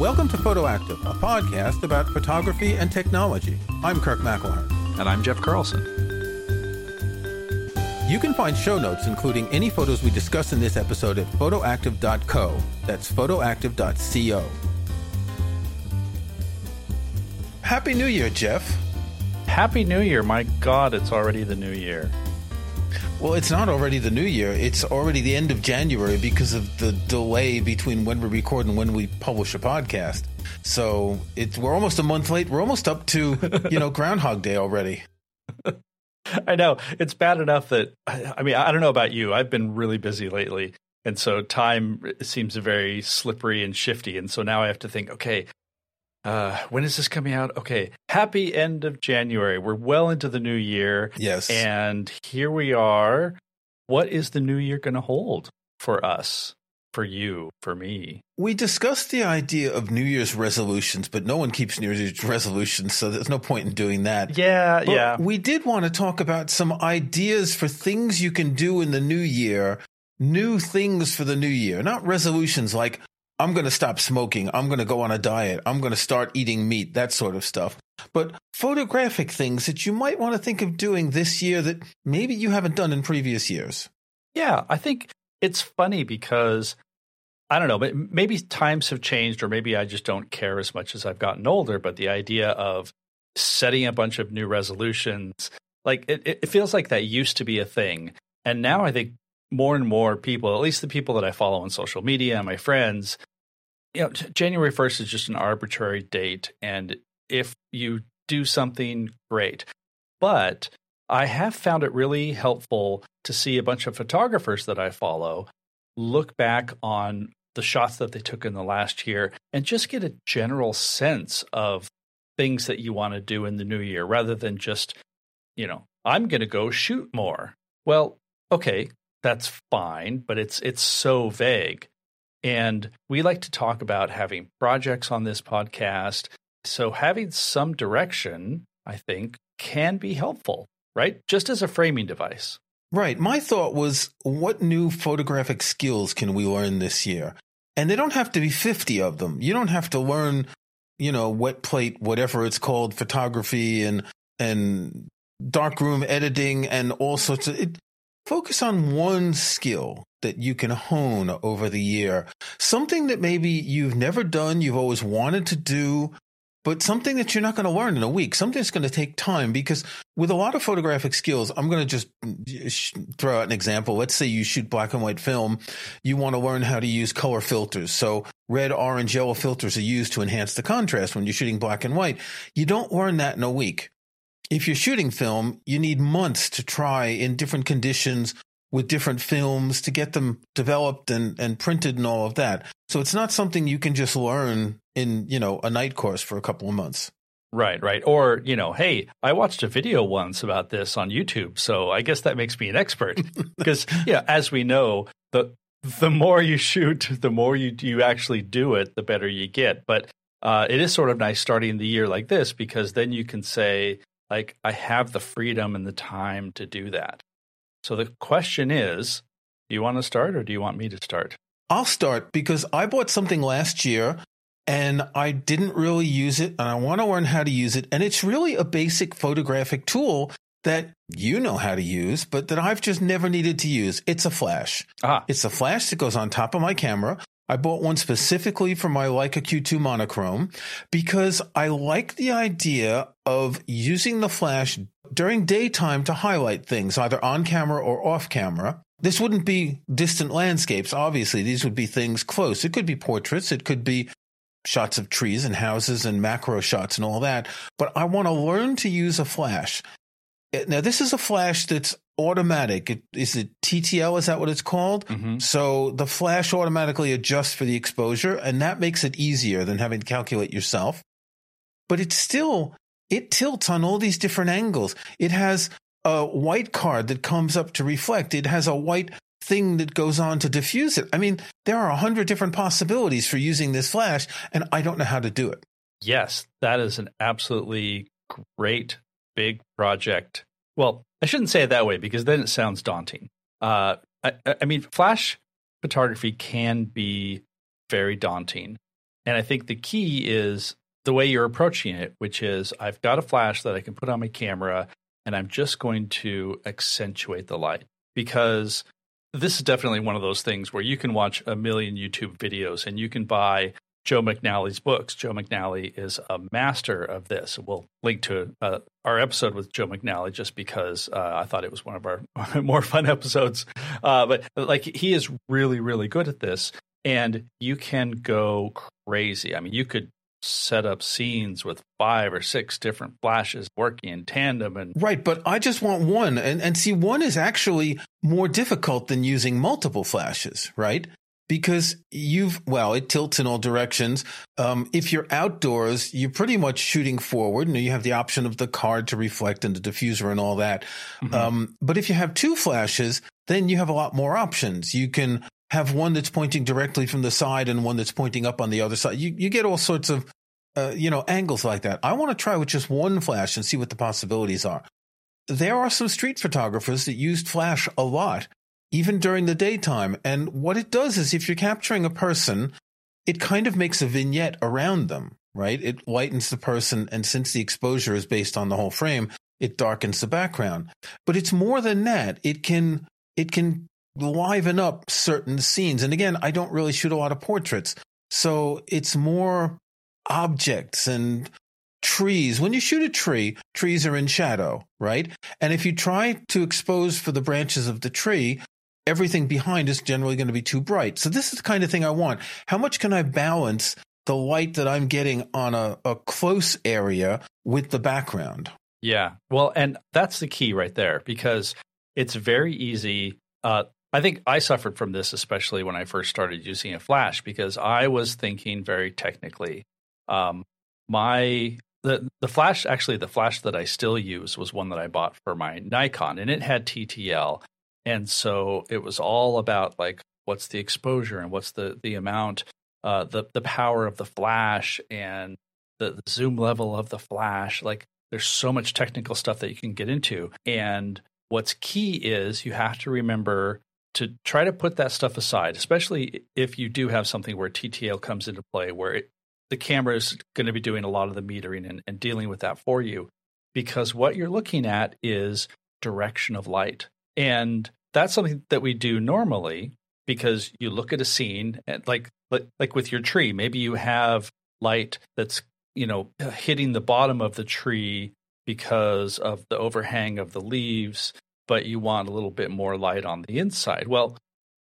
Welcome to Photoactive, a podcast about photography and technology. I'm Kirk McElhearn. And I'm Jeff Carlson. You can find show notes, including any photos we discuss in this episode, at photoactive.co. That's photoactive.co. Happy New Year, Jeff. Happy New Year. My God, it's already the new year. Well, it's not already the new year. It's already the end of January because of the delay between when we record and when we publish a podcast. So it's we're almost a month late. We're almost up to you know Groundhog Day already. I know it's bad enough that I mean I don't know about you. I've been really busy lately, and so time seems very slippery and shifty. And so now I have to think. Okay, uh, when is this coming out? Okay, happy end of January. We're well into the new year. Yes. And here we are. What is the new year going to hold for us, for you, for me? We discussed the idea of New Year's resolutions, but no one keeps New Year's resolutions, so there's no point in doing that. Yeah, But yeah. We did want to talk about some ideas for things you can do in the new year, new things for the new year, not resolutions like I'm going to stop smoking, I'm going to go on a diet, I'm going to start eating meat, that sort of stuff. But photographic things that you might want to think of doing this year that maybe you haven't done in previous years. Yeah, I think it's funny because I don't know, but maybe times have changed, or maybe I just don't care as much as I've gotten older. But the idea of setting a bunch of new resolutions, like it, it feels like that used to be a thing. And now I think more and more people, at least the people that I follow on social media and my friends, you know, January 1st is just an arbitrary date. And if you do something, great. But I have found it really helpful to see a bunch of photographers that I follow look back on the shots that they took in the last year and just get a general sense of things that you want to do in the new year rather than just, you know, I'm going to go shoot more. Well, okay, that's fine, but it's it's so vague. And we like to talk about having projects on this podcast. So having some direction, I think, can be helpful, right? Just as a framing device. Right. My thought was what new photographic skills can we learn this year? And they don't have to be 50 of them. You don't have to learn, you know, wet plate, whatever it's called, photography and, and darkroom editing and all sorts of it. Focus on one skill that you can hone over the year. Something that maybe you've never done, you've always wanted to do, but something that you're not going to learn in a week. Something that's going to take time because with a lot of photographic skills, I'm going to just throw out an example. Let's say you shoot black and white film. You want to learn how to use color filters. So red, orange, yellow filters are used to enhance the contrast when you're shooting black and white. You don't learn that in a week. If you're shooting film, you need months to try in different conditions with different films to get them developed and, and printed and all of that. So it's not something you can just learn in, you know, a night course for a couple of months. Right, right. Or, you know, hey, I watched a video once about this on YouTube, so I guess that makes me an expert. because, yeah, as we know, the the more you shoot, the more you you actually do it, the better you get. But uh, it is sort of nice starting the year like this because then you can say, like, I have the freedom and the time to do that. So the question is, do you want to start or do you want me to start? I'll start because I bought something last year and I didn't really use it and I want to learn how to use it. And it's really a basic photographic tool that you know how to use, but that I've just never needed to use. It's a flash. Ah. It's a flash that goes on top of my camera. I bought one specifically for my Leica Q2 monochrome because I like the idea of using the flash during daytime to highlight things, either on camera or off camera. This wouldn't be distant landscapes, obviously. These would be things close. It could be portraits. It could be shots of trees and houses and macro shots and all that. But I want to learn to use a flash. Now, this is a flash that's automatic. It, is it TTL? Is that what it's called? Mm-hmm. So the flash automatically adjusts for the exposure, and that makes it easier than having to calculate yourself. But it's still, it tilts on all these different angles. It has a white card that comes up to reflect. It has a white thing that goes on to diffuse it. I mean, there are a hundred different possibilities for using this flash, and I don't know how to do it. Yes, that is an absolutely great big project. Well, I shouldn't say it that way because then it sounds daunting. Uh, I, I mean, flash photography can be very daunting. And I think the key is the way you're approaching it, which is I've got a flash that I can put on my camera and I'm just going to accentuate the light because this is definitely one of those things where you can watch a million YouTube videos and you can buy Joe McNally's books. Joe McNally is a master of this. We'll link to uh, our episode with Joe McNally just because uh, I thought it was one of our more fun episodes. Uh, but like he is really, really good at this, and you can go crazy. I mean, you could set up scenes with five or six different flashes working in tandem and right but i just want one and and see one is actually more difficult than using multiple flashes right because you've well it tilts in all directions. Um, if you're outdoors you're pretty much shooting forward and you have the option of the card to reflect and the diffuser and all that. Mm-hmm. um, but if you have two flashes then you have a lot more options. You can have one that's pointing directly from the side and one that's pointing up on the other side. You, you get all sorts of uh, you know angles like that. I want to try with just one flash and see what the possibilities are. There are some street photographers that used flash a lot even during the daytime. And what it does is if you're capturing a person, it kind of makes a vignette around them, right? It lightens the person. And since the exposure is based on the whole frame, it darkens the background. But it's more than that. It can, it can liven up certain scenes. And again, I don't really shoot a lot of portraits. So it's more objects and trees. When you shoot a tree, trees are in shadow, right? And if you try to expose for the branches of the tree, everything behind is generally going to be too bright. So this is the kind of thing I want. How much can I balance the light that I'm getting on a, a close area with the background? Yeah. Well, and that's the key right there because it's very easy. Uh, I think I suffered from this, especially when I first started using a flash, because I was thinking very technically. Um, my the the flash actually the flash that I still use was one that I bought for my Nikon, and it had TTL, and so it was all about like what's the exposure and what's the the amount uh, the the power of the flash and the, the zoom level of the flash. Like there's so much technical stuff that you can get into. And what's key is you have to remember to try to put that stuff aside especially if you do have something where ttl comes into play where it, the camera is going to be doing a lot of the metering and, and dealing with that for you. Because what you're looking at is direction of light and that's something that we do normally because you look at a scene and like like with your tree, maybe you have light that's, you know, hitting the bottom of the tree because of the overhang of the leaves, but you want a little bit more light on the inside. Well,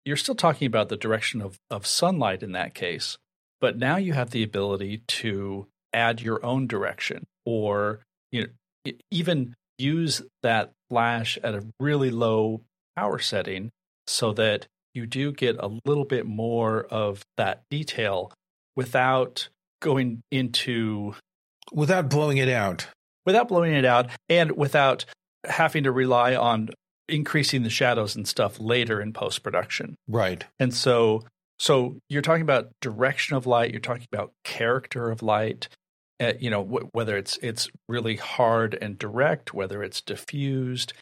you're still talking about the direction of, of sunlight in that case, but now you have the ability to add your own direction or you know even use that flash at a really low power setting so that you do get a little bit more of that detail without going into without blowing it out. Without blowing it out and without having to rely on increasing the shadows and stuff later in post production right. And so so you're talking about direction of light you're talking about character of light uh, you know w- whether it's it's really hard and direct whether it's diffused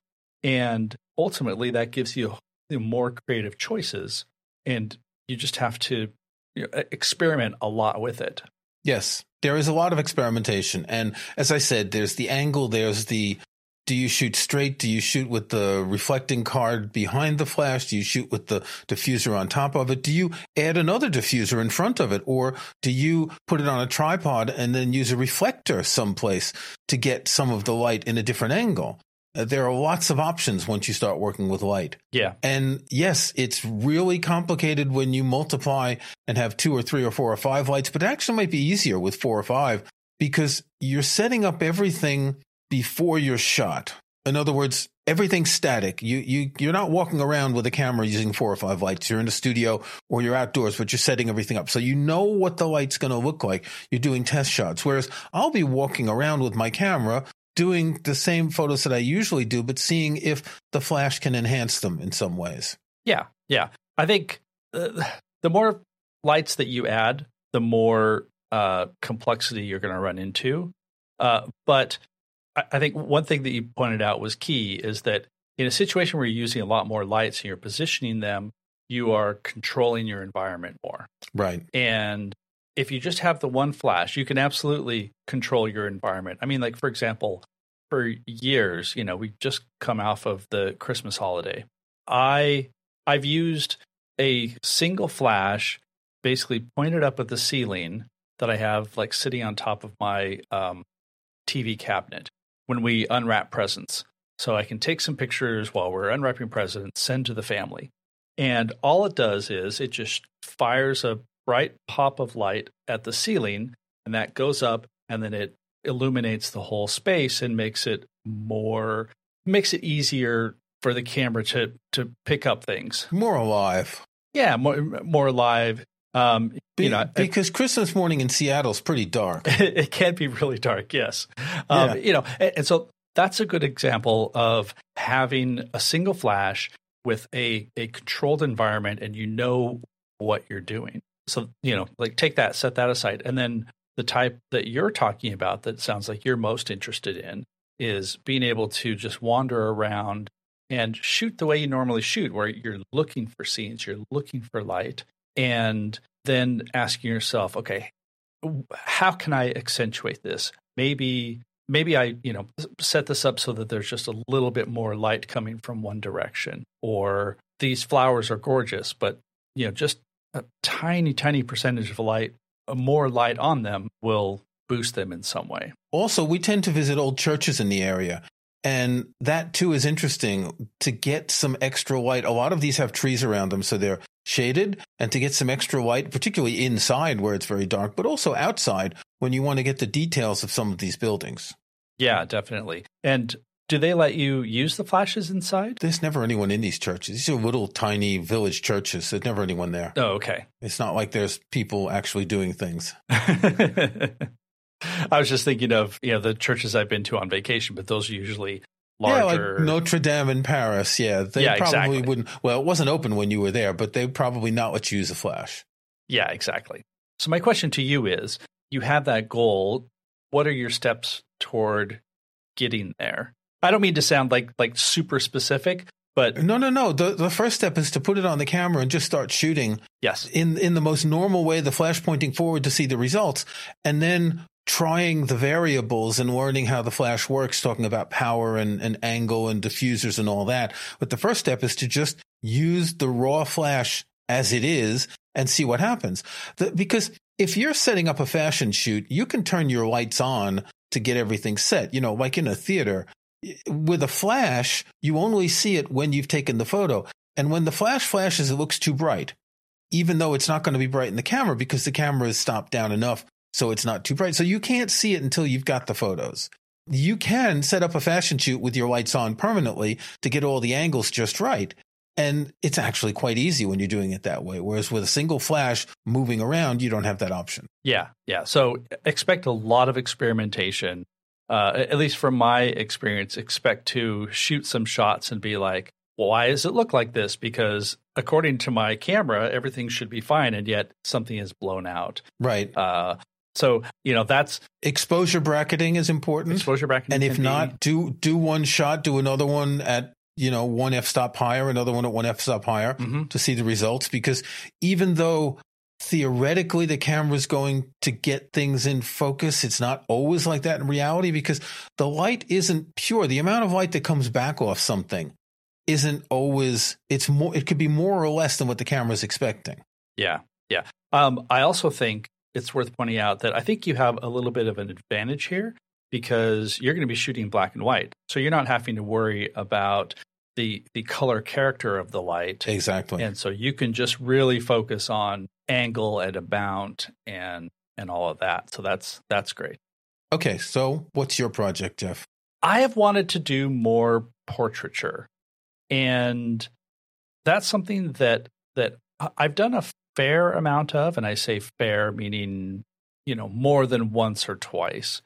and ultimately that gives you more creative choices and you just have to you know, experiment a lot with it. Yes. There is a lot of experimentation and as i said there's the angle there's the do you shoot straight? Do you shoot with the reflecting card behind the flash? Do you shoot with the diffuser on top of it? Do you add another diffuser in front of it? Or do you put it on a tripod and then use a reflector someplace to get some of the light in a different angle? Uh, there are lots of options once you start working with light. Yeah. And yes, it's really complicated when you multiply and have two or three or four or five lights, but it actually might be easier with four or five because you're setting up everything before you're shot. In other words, everything's static. You you you're not walking around with a camera using four or five lights. You're in the studio or you're outdoors, but you're setting everything up. So you know what the light's going to look like. You're doing test shots. Whereas I'll be walking around with my camera doing the same photos that I usually do, but seeing if the flash can enhance them in some ways. Yeah, yeah. I think uh, the more lights that you add, the more uh, complexity you're going to run into. Uh, but I think one thing that you pointed out was key is that in a situation where you're using a lot more lights and you're positioning them, you are controlling your environment more. Right. And if you just have the one flash, you can absolutely control your environment. I mean, like for example, for years, you know, we just come off of the Christmas holiday. I I've used a single flash basically pointed up at the ceiling that I have like sitting on top of my um, TV cabinet when we unwrap presents. So I can take some pictures while we're unwrapping presents, send to the family. And all it does is it just fires a bright pop of light at the ceiling, and that goes up, and then it illuminates the whole space and makes it more makes it easier for the camera to to pick up things more alive. Yeah, more more alive. Um, Be, you know, because Christmas morning in Seattle is pretty dark. it can be really dark. Yes, um, Yeah. you know, and, and so that's a good example of having a single flash with a a controlled environment, and you know what you're doing. So you know, like take that, set that aside, and then the type that you're talking about that sounds like you're most interested in is being able to just wander around and shoot the way you normally shoot, where you're looking for scenes, you're looking for light, and then asking yourself, okay, how can I accentuate this? Maybe maybe I, you know, set this up so that there's just a little bit more light coming from one direction or these flowers are gorgeous, but you know, just a tiny tiny percentage of light, uh, more light on them will boost them in some way. Also, we tend to visit old churches in the area. And that too is interesting to get some extra light. A lot of these have trees around them, so they're shaded. And to get some extra light, particularly inside where it's very dark, but also outside when you want to get the details of some of these buildings. Yeah, definitely. And do they let you use the flashes inside? There's never anyone in these churches. These are little tiny village churches. There's never anyone there. Oh, okay. It's not like there's people actually doing things. I was just thinking of you know the churches I've been to on vacation, but those are usually Yeah, like Notre Dame in Paris. Yeah, they Yeah, probably exactly. wouldn't. Well, it wasn't open when you were there, but they probably not let you use a flash. Yeah, exactly. So my question to you is: You have that goal. What are your steps toward getting there? I don't mean to sound like like super specific, but No, no, no. The the first step is to put it on the camera and just start shooting yes, in in the most normal way, the flash pointing forward to see the results, and then trying the variables and learning how the flash works, talking about power and, and angle and diffusers and all that. But the first step is to just use the raw flash as it is and see what happens. The, because if you're setting up a fashion shoot, you can turn your lights on to get everything set. You know, like in a theater, with a flash, you only see it when you've taken the photo. And when the flash flashes, it looks too bright, even though it's not going to be bright in the camera because the camera is stopped down enough so it's not too bright. So you can't see it until you've got the photos. You can set up a fashion shoot with your lights on permanently to get all the angles just right. And it's actually quite easy when you're doing it that way. Whereas with a single flash moving around, you don't have that option. yeah, yeah. So expect a lot of experimentation. Uh, at least from my experience, expect to shoot some shots and be like, why does it look like this? Because according to my camera, everything should be fine, and yet something is blown out. Right. Uh, so you know that's Exposure bracketing is important. exposure bracketing. and if can be- not, do do one shot, do another one at you know one f stop higher, another one at one f stop higher Mhm. to see the results. Because even though theoretically the camera's going to get things in focus, it's not always like that in reality because the light isn't pure. The amount of light that comes back off something isn't always. It's more. It could be more or less than what the camera's expecting. Yeah, yeah. Um, I also think it's worth pointing out that I think you have a little bit of an advantage here because you're going to be shooting black and white, so you're not having to worry about the the color character of the light, Exactly. and so you can just really focus on angle and amount and and all of that. So that's that's great. okay. So what's your project, Jeff? I have wanted to do more portraiture, and that's something that that I've done a fair amount of, and I say fair meaning you know more than once or twice.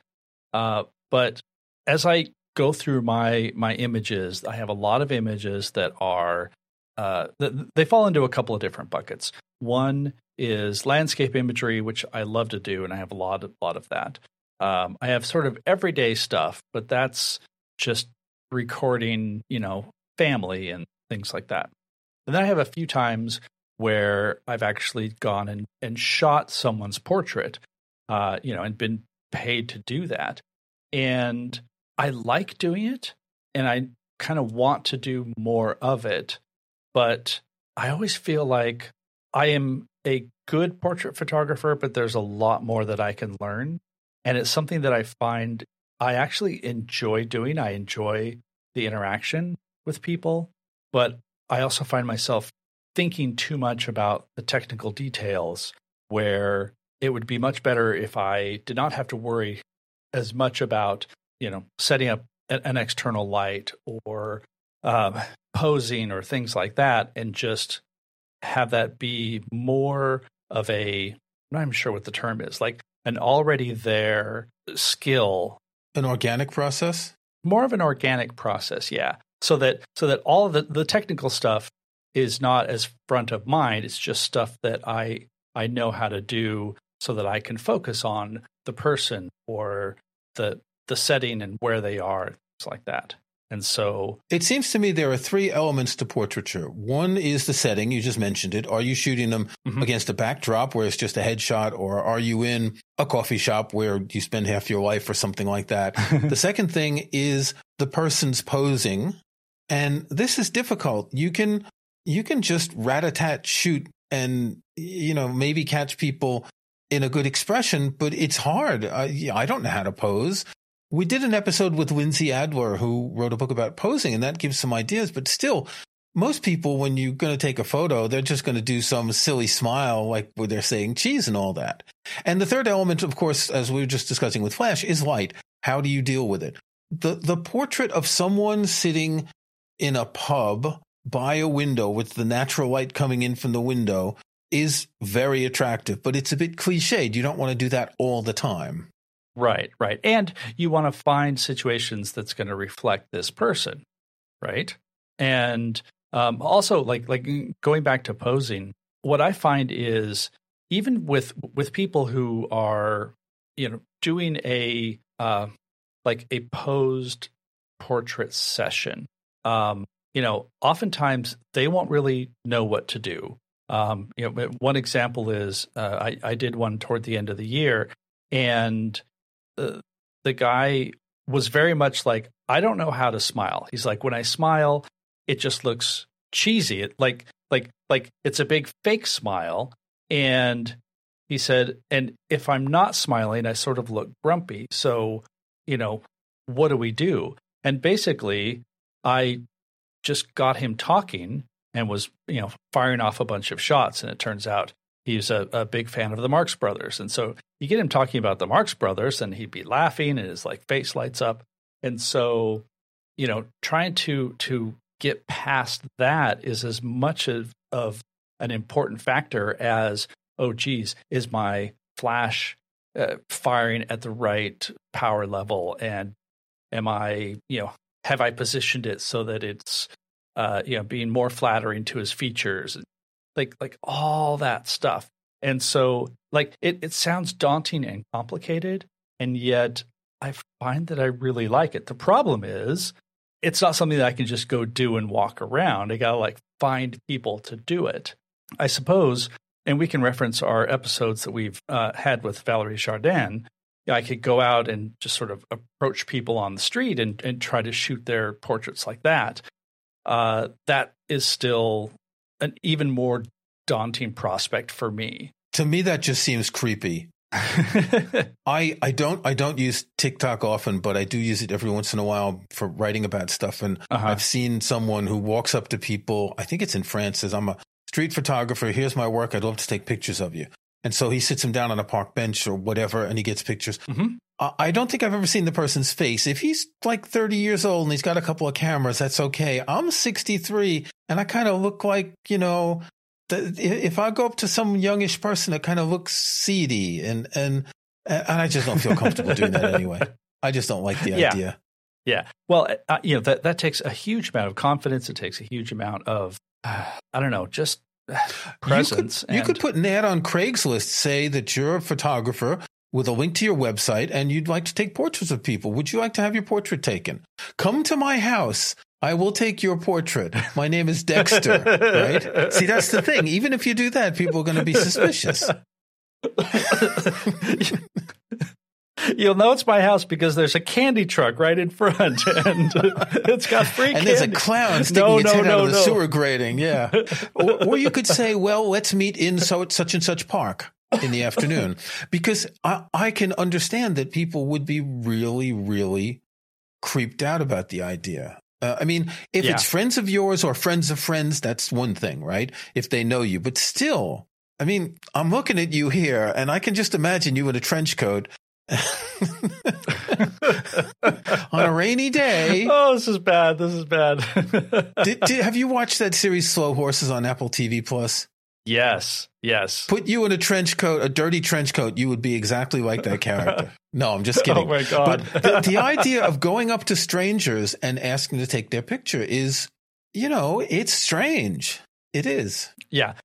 Uh, but as I go through my my images, I have a lot of images that are uh, th- they fall into a couple of different buckets. One is landscape imagery, which I love to do, and I have a lot of lot of that. Um, I have sort of everyday stuff, but that's just recording, you know, family and things like that. And then I have a few times where I've actually gone and, and shot someone's portrait, uh, you know, and been paid to do that. And I like doing it and I kind of want to do more of it. But I always feel like I am a good portrait photographer, but there's a lot more that I can learn. And it's something that I find I actually enjoy doing. I enjoy the interaction with people, but I also find myself thinking too much about the technical details where it would be much better if I did not have to worry as much about, you know, setting up an external light or uh, posing or things like that and just have that be more of a, I'm not even sure what the term is, like an already there skill. An organic process? More of an organic process, yeah. So that so that all of the, the technical stuff is not as front of mind. It's just stuff that I I know how to do so that I can focus on the person or the the setting and where they are, things like that. And so it seems to me there are three elements to portraiture. One is the setting. You just mentioned it. Are you shooting them mm-hmm. against a backdrop where it's just a headshot, or are you in a coffee shop where you spend half your life or something like that? the second thing is the person's posing. And this is difficult. You can you can just rat a tat shoot and you know maybe catch people in a good expression, but it's hard. I, I don't know how to pose. We did an episode with Lindsay Adler, who wrote a book about posing, and that gives some ideas. But still, most people, when you're going to take a photo, they're just going to do some silly smile, like where they're saying cheese and all that. And the third element, of course, as we were just discussing with Flash, is light. How do you deal with it? The the portrait of someone sitting in a pub by a window with the natural light coming in from the window is very attractive, but it's a bit cliched. You don't want to do that all the time. Right, right. And you want to find situations that's going to reflect this person, right? And um, also, like like going back to posing, what I find is even with with people who are you know doing a uh, like a posed portrait session, um, you know, oftentimes they won't really know what to do. Um, you know, one example is uh, I, I did one toward the end of the year, and the the guy was very much like, I don't know how to smile. He's like, when I smile, it just looks cheesy. It like like like it's a big fake smile. And he said, and if I'm not smiling, I sort of look grumpy. So, you know, what do we do? And basically, I just got him talking and was, you know, firing off a bunch of shots. And it turns out he's a, a, big fan of the Marx Brothers. And so you get him talking about the Marx Brothers, and he'd be laughing, and his like face lights up. And so, you know, trying to to get past that is as much of, of an important factor as oh, geez, is my flash uh, firing at the right power level, and am I, you know, have I positioned it so that it's uh, you know, being more flattering to his features, like like all that stuff. And so, like it, it sounds daunting and complicated, and yet I find that I really like it. The problem is, it's not something that I can just go do and walk around. I gotta like find people to do it. I suppose, and we can reference our episodes that we've uh, had with Valerie Jardin. I could go out and just sort of approach people on the street and, and try to shoot their portraits like that uh, that is still an even more daunting prospect for me. To me, that just seems creepy. I I don't I don't use TikTok often, but I do use it every once in a while for writing about stuff. And uh-huh. I've seen someone who walks up to people. I think it's in France. Says, "I'm a street photographer. Here's my work. I'd love to take pictures of you." And so he sits him down on a park bench or whatever, and he gets pictures. Mm-hmm. I don't think I've ever seen the person's face. If he's like 30 years old and he's got a couple of cameras, that's okay. I'm 63 and I kind of look like, you know, the, if I go up to some youngish person, it kind of looks seedy and, and, and I just don't feel comfortable doing that anyway. I just don't like the yeah. idea. Yeah. Well, uh, you know, that, that takes a huge amount of confidence. It takes a huge amount of, uh, I don't know, just presence. You could, you could put an ad on Craigslist, say that you're a photographer with a link to your website and you'd like to take portraits of people. Would you like to have your portrait taken? Come to my house. I will take your portrait. My name is Dexter, right? See, that's the thing. Even if you do that, people are going to be suspicious. You'll know it's my house because there's a candy truck right in front, and it's got free. And candy. there's a clown sticking no, its no, head no, out of the no. sewer grating. Yeah, or, or you could say, "Well, let's meet in so such and such park in the afternoon," because I, I can understand that people would be really, really creeped out about the idea. Uh, I mean, if Yeah. it's friends of yours or friends of friends, that's one thing, right? If they know you, but still, I mean, I'm looking at you here, and I can just imagine you in a trench coat. on a rainy day, Oh, this is bad. This is bad. did, did, have you watched that series Slow Horses on Apple TV Plus? yes, yes. Put you in a trench coat, a dirty trench coat, you would be exactly like that character. No, I'm just kidding. Oh my god. But the, the idea of going up to strangers and asking to take their picture is, you know, it's strange. It is. Yeah.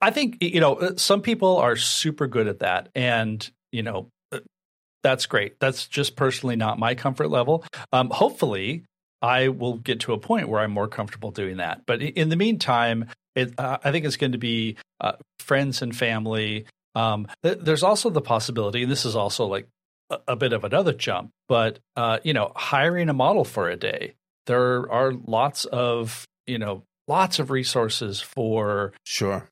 I think, you know, some people are super good at that. And, you know, that's great. That's just personally not my comfort level. Um, hopefully, I will get to a point where I'm more comfortable doing that. But in the meantime, it, uh, I think it's going to be uh, friends and family. Um, th- there's also the possibility, and this is also like a, a bit of another jump, but, uh, you know, hiring a model for a day. There are lots of, you know, lots of resources for Sure.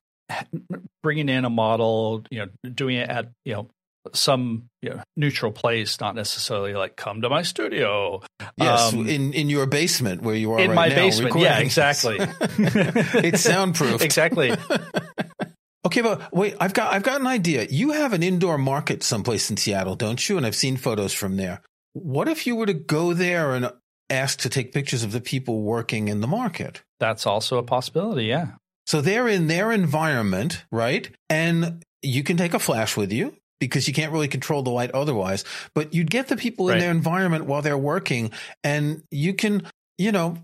bringing in a model, you know, doing it at you know some you know, neutral place, not necessarily like come to my studio. Yes, Um, in in your basement where you are in right my now, basement, yeah, exactly. it's soundproof. exactly. Okay, but wait, I've got I've got an idea. You have an indoor market someplace in Seattle, don't you? And I've seen photos from there. What if you were to go there and ask to take pictures of the people working in the market? That's also a possibility. Yeah. So they're in their environment, right? And you can take a flash with you because you can't really control the light otherwise, but you'd get the people in Right. their environment while they're working and you can, you know,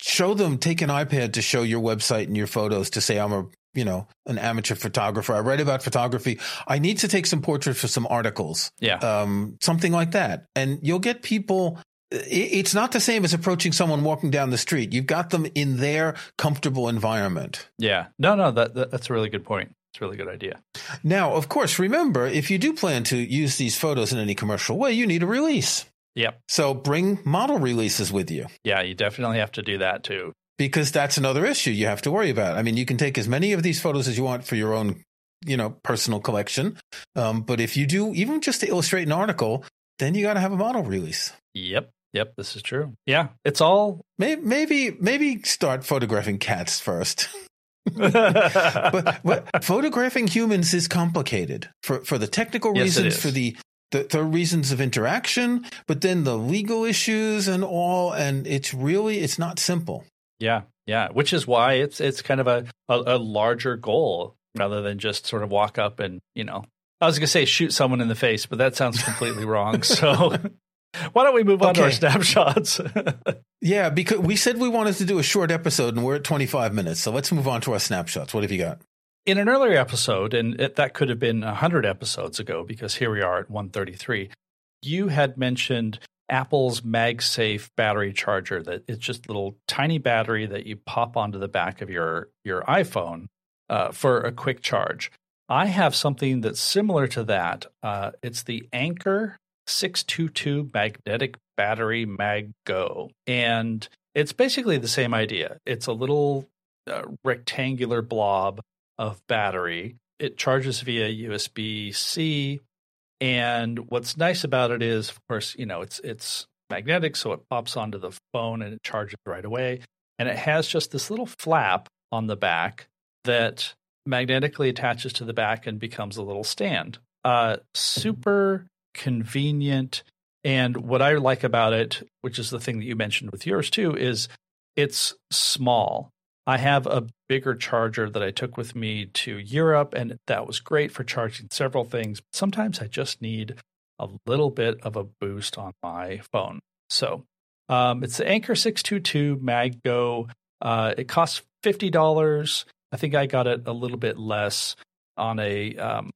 show them, take an iPad to show your website and your photos to say, I'm a, you know, an amateur photographer. I write about photography. I need to take some portraits for some articles Yeah. um, something like that. And you'll get people. It's not the same as approaching someone walking down the street. You've got them in their comfortable environment. yeah. No, no, that, that that's a really good point. It's a really good idea. Now, of course, remember if you do plan to use these photos in any commercial way, you need a release. Yep. So bring model releases with you Yeah, you definitely have to do that too. because that's another issue you have to worry about. I mean, you can take as many of these photos as you want for your own, you know, personal collection. Um, but if you do, even just to illustrate an article, then you got to have a model release. Yep. Yep. This is true. Yeah. It's all. Maybe, maybe, maybe start photographing cats first. but, but photographing humans is complicated for, for the technical Yes, reasons, for the, the, the reasons of interaction, but then the legal issues and all. And it's really, it's not simple. Yeah, yeah. Which is why it's it's kind of a, a, a larger goal rather than just sort of walk up and you know. I was gonna say shoot someone in the face, but that sounds completely wrong. So why don't we move on to our snapshots? Yeah, because we said we wanted to do a short episode and we're at 25 minutes. So let's move on to our snapshots. What have you got? in an earlier episode, and it, that could have been hundred episodes ago, because here we are at one thirty three. You had mentioned Apple's MagSafe battery charger. That it's just a little tiny battery that you pop onto the back of your your iPhone uh, for a quick charge. I have something that's similar to that. Uh, it's the Anker 622 magnetic battery Mag Go. And it's basically the same idea. It's a little uh, rectangular blob of battery. It charges via USB C. And what's nice about it is, of course, you know, it's it's magnetic, so it pops onto the phone and it charges right away. And it has just this little flap on the back that magnetically attaches to the back and becomes a little stand. Uh, super convenient. And what I like about it, which is the thing that you mentioned with yours too, is it's small. I have a bigger charger that I took with me to Europe, and that was great for charging several things. Sometimes I just need a little bit of a boost on my phone. So um, it's the Anker 622 MagGo. Uh, it costs $50. I think I got it a little bit less on a um,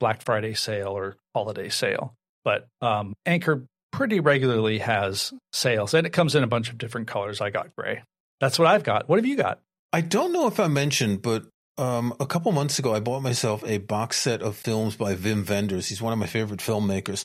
Black Friday sale or holiday sale. But um, Anker pretty regularly has sales, and it comes in a bunch of different colors. I got gray. That's what I've got. What have you got? I don't know if I mentioned, but um, a couple months ago, I bought myself a box set of films by Wim Wenders. He's one of my favorite filmmakers.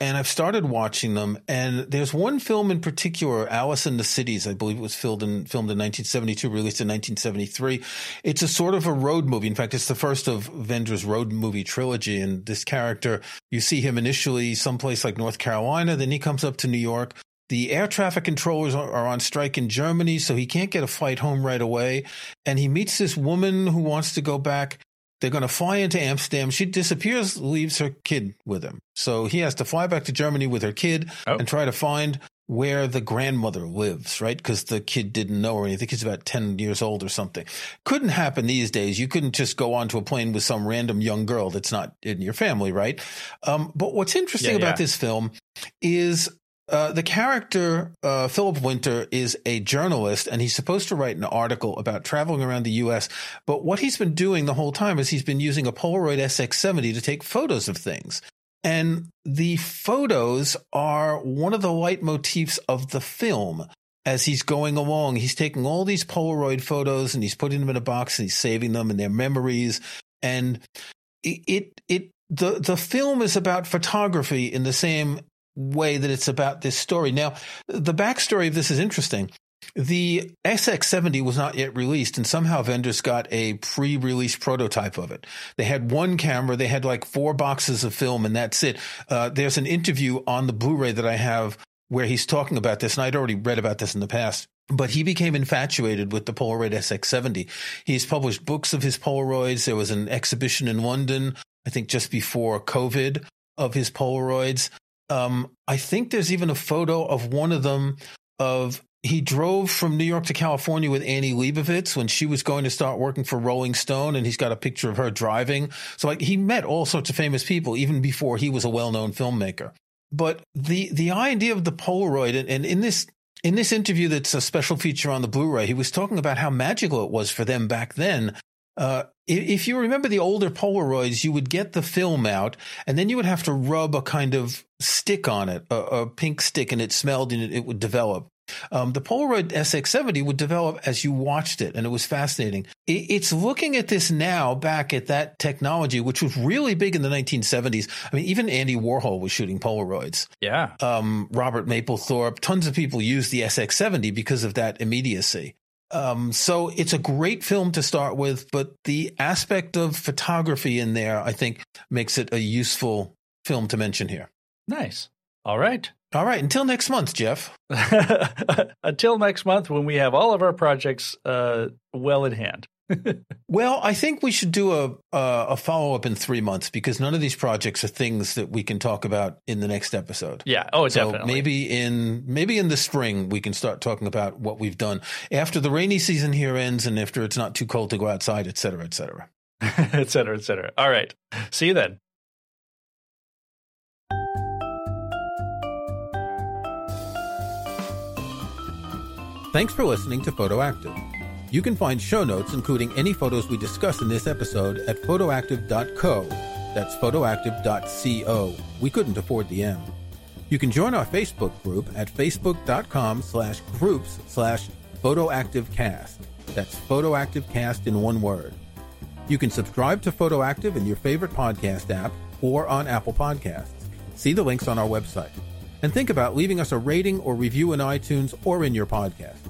And I've started watching them. And there's one film in particular, Alice in the Cities. I believe it was filmed in, filmed in 1972, released in 1973. It's a sort of a road movie. In fact, it's the first of Wenders' road movie trilogy. And this character, you see him initially someplace like North Carolina. Then he comes up to New York. The air traffic controllers are on strike in Germany, so he can't get a flight home right away. And he meets this woman who wants to go back. They're going to fly into Amsterdam. She disappears, leaves her kid with him. So he has to fly back to Germany with her kid oh. and try to find where the grandmother lives, right? Because the kid didn't know her. I think he's about 10 years old or something. Couldn't happen these days. You couldn't just go onto a plane with some random young girl that's not in your family, right? Um, but what's interesting yeah, about yeah. this film is uh, the character uh, Philip Winter is a journalist, and he's supposed to write an article about traveling around the U.S. But what he's been doing the whole time is he's been using a Polaroid SX70 to take photos of things, and the photos are one of the leitmotifs of the film. As he's going along, he's taking all these Polaroid photos and he's putting them in a box and he's saving them and their memories. And it, it, it the the film is about photography in the same way that it's about this story. Now, the backstory of this is interesting. The SX70 was not yet released, and somehow Wenders got a pre release prototype of it. They had one camera, they had like four boxes of film, and that's it. Uh, there's an interview on the Blu ray that I have where he's talking about this, and I'd already read about this in the past. But he became infatuated with the Polaroid SX70. He's published books of his Polaroids. There was an exhibition in London, I think just before COVID, of his Polaroids. Um, I think there's even a photo of one of them of he drove from New York to California with Annie Leibovitz when she was going to start working for Rolling Stone, and he's got a picture of her driving. So like he met all sorts of famous people even before he was a well-known filmmaker. But the the idea of the Polaroid, and, and in this in this interview that's a special feature on the Blu-ray, he was talking about how magical it was for them back then uh, if you remember the older Polaroids, you would get the film out and then you would have to rub a kind of stick on it, a, a pink stick, and it smelled and it, it would develop. Um, the Polaroid SX70 would develop as you watched it, and it was fascinating. It, it's looking at this now, back at that technology, which was really big in the 1970s. I mean, even Andy Warhol was shooting Polaroids. Yeah. Um, Robert Mapplethorpe, tons of people used the SX70 because of that immediacy. Um, so it's a great film to start with, but the aspect of photography in there, I think, makes it a useful film to mention here. Nice. All right. All right. Until next month, Jeff. until next month, when we have all of our projects uh, well in hand. well, I think we should do a a, a follow up in three months because none of these projects are things that we can talk about in the next episode. Yeah. Oh, so definitely. Maybe in maybe in the spring we can start talking about what we've done after the rainy season here ends and after it's not too cold to go outside, et cetera, et cetera, et cetera, et cetera. All right. See you then. Thanks for listening to Photoactive. You can find show notes, including any photos we discuss in this episode, at photoactive.co. That's photoactive.co. We couldn't afford the M. You can join our Facebook group at facebook.com slash groups slash photoactivecast. That's photoactivecast in one word. You can subscribe to Photoactive in your favorite podcast app or on Apple Podcasts. See the links on our website. And think about leaving us a rating or review in iTunes or in your podcast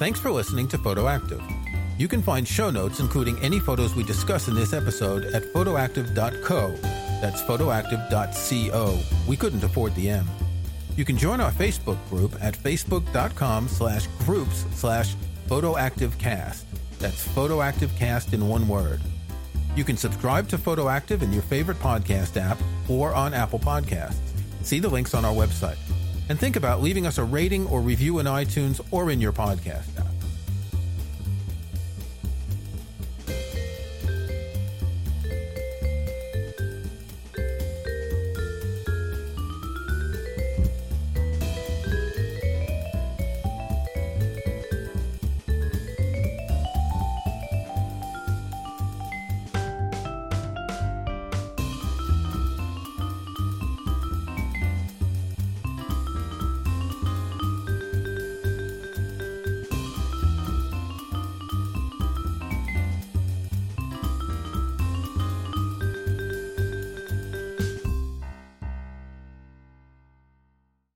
Thanks for listening to Photoactive. You can find show notes, including any photos we discuss in this episode, at photoactive.co. That's photoactive.co. We couldn't afford the M. You can join our Facebook group at facebook.com slash groups slash photoactivecast. That's photoactivecast in one word. You can subscribe to Photoactive in your favorite podcast app or on Apple Podcasts. See the links on our website. And think about leaving us a rating or review in iTunes or in your podcast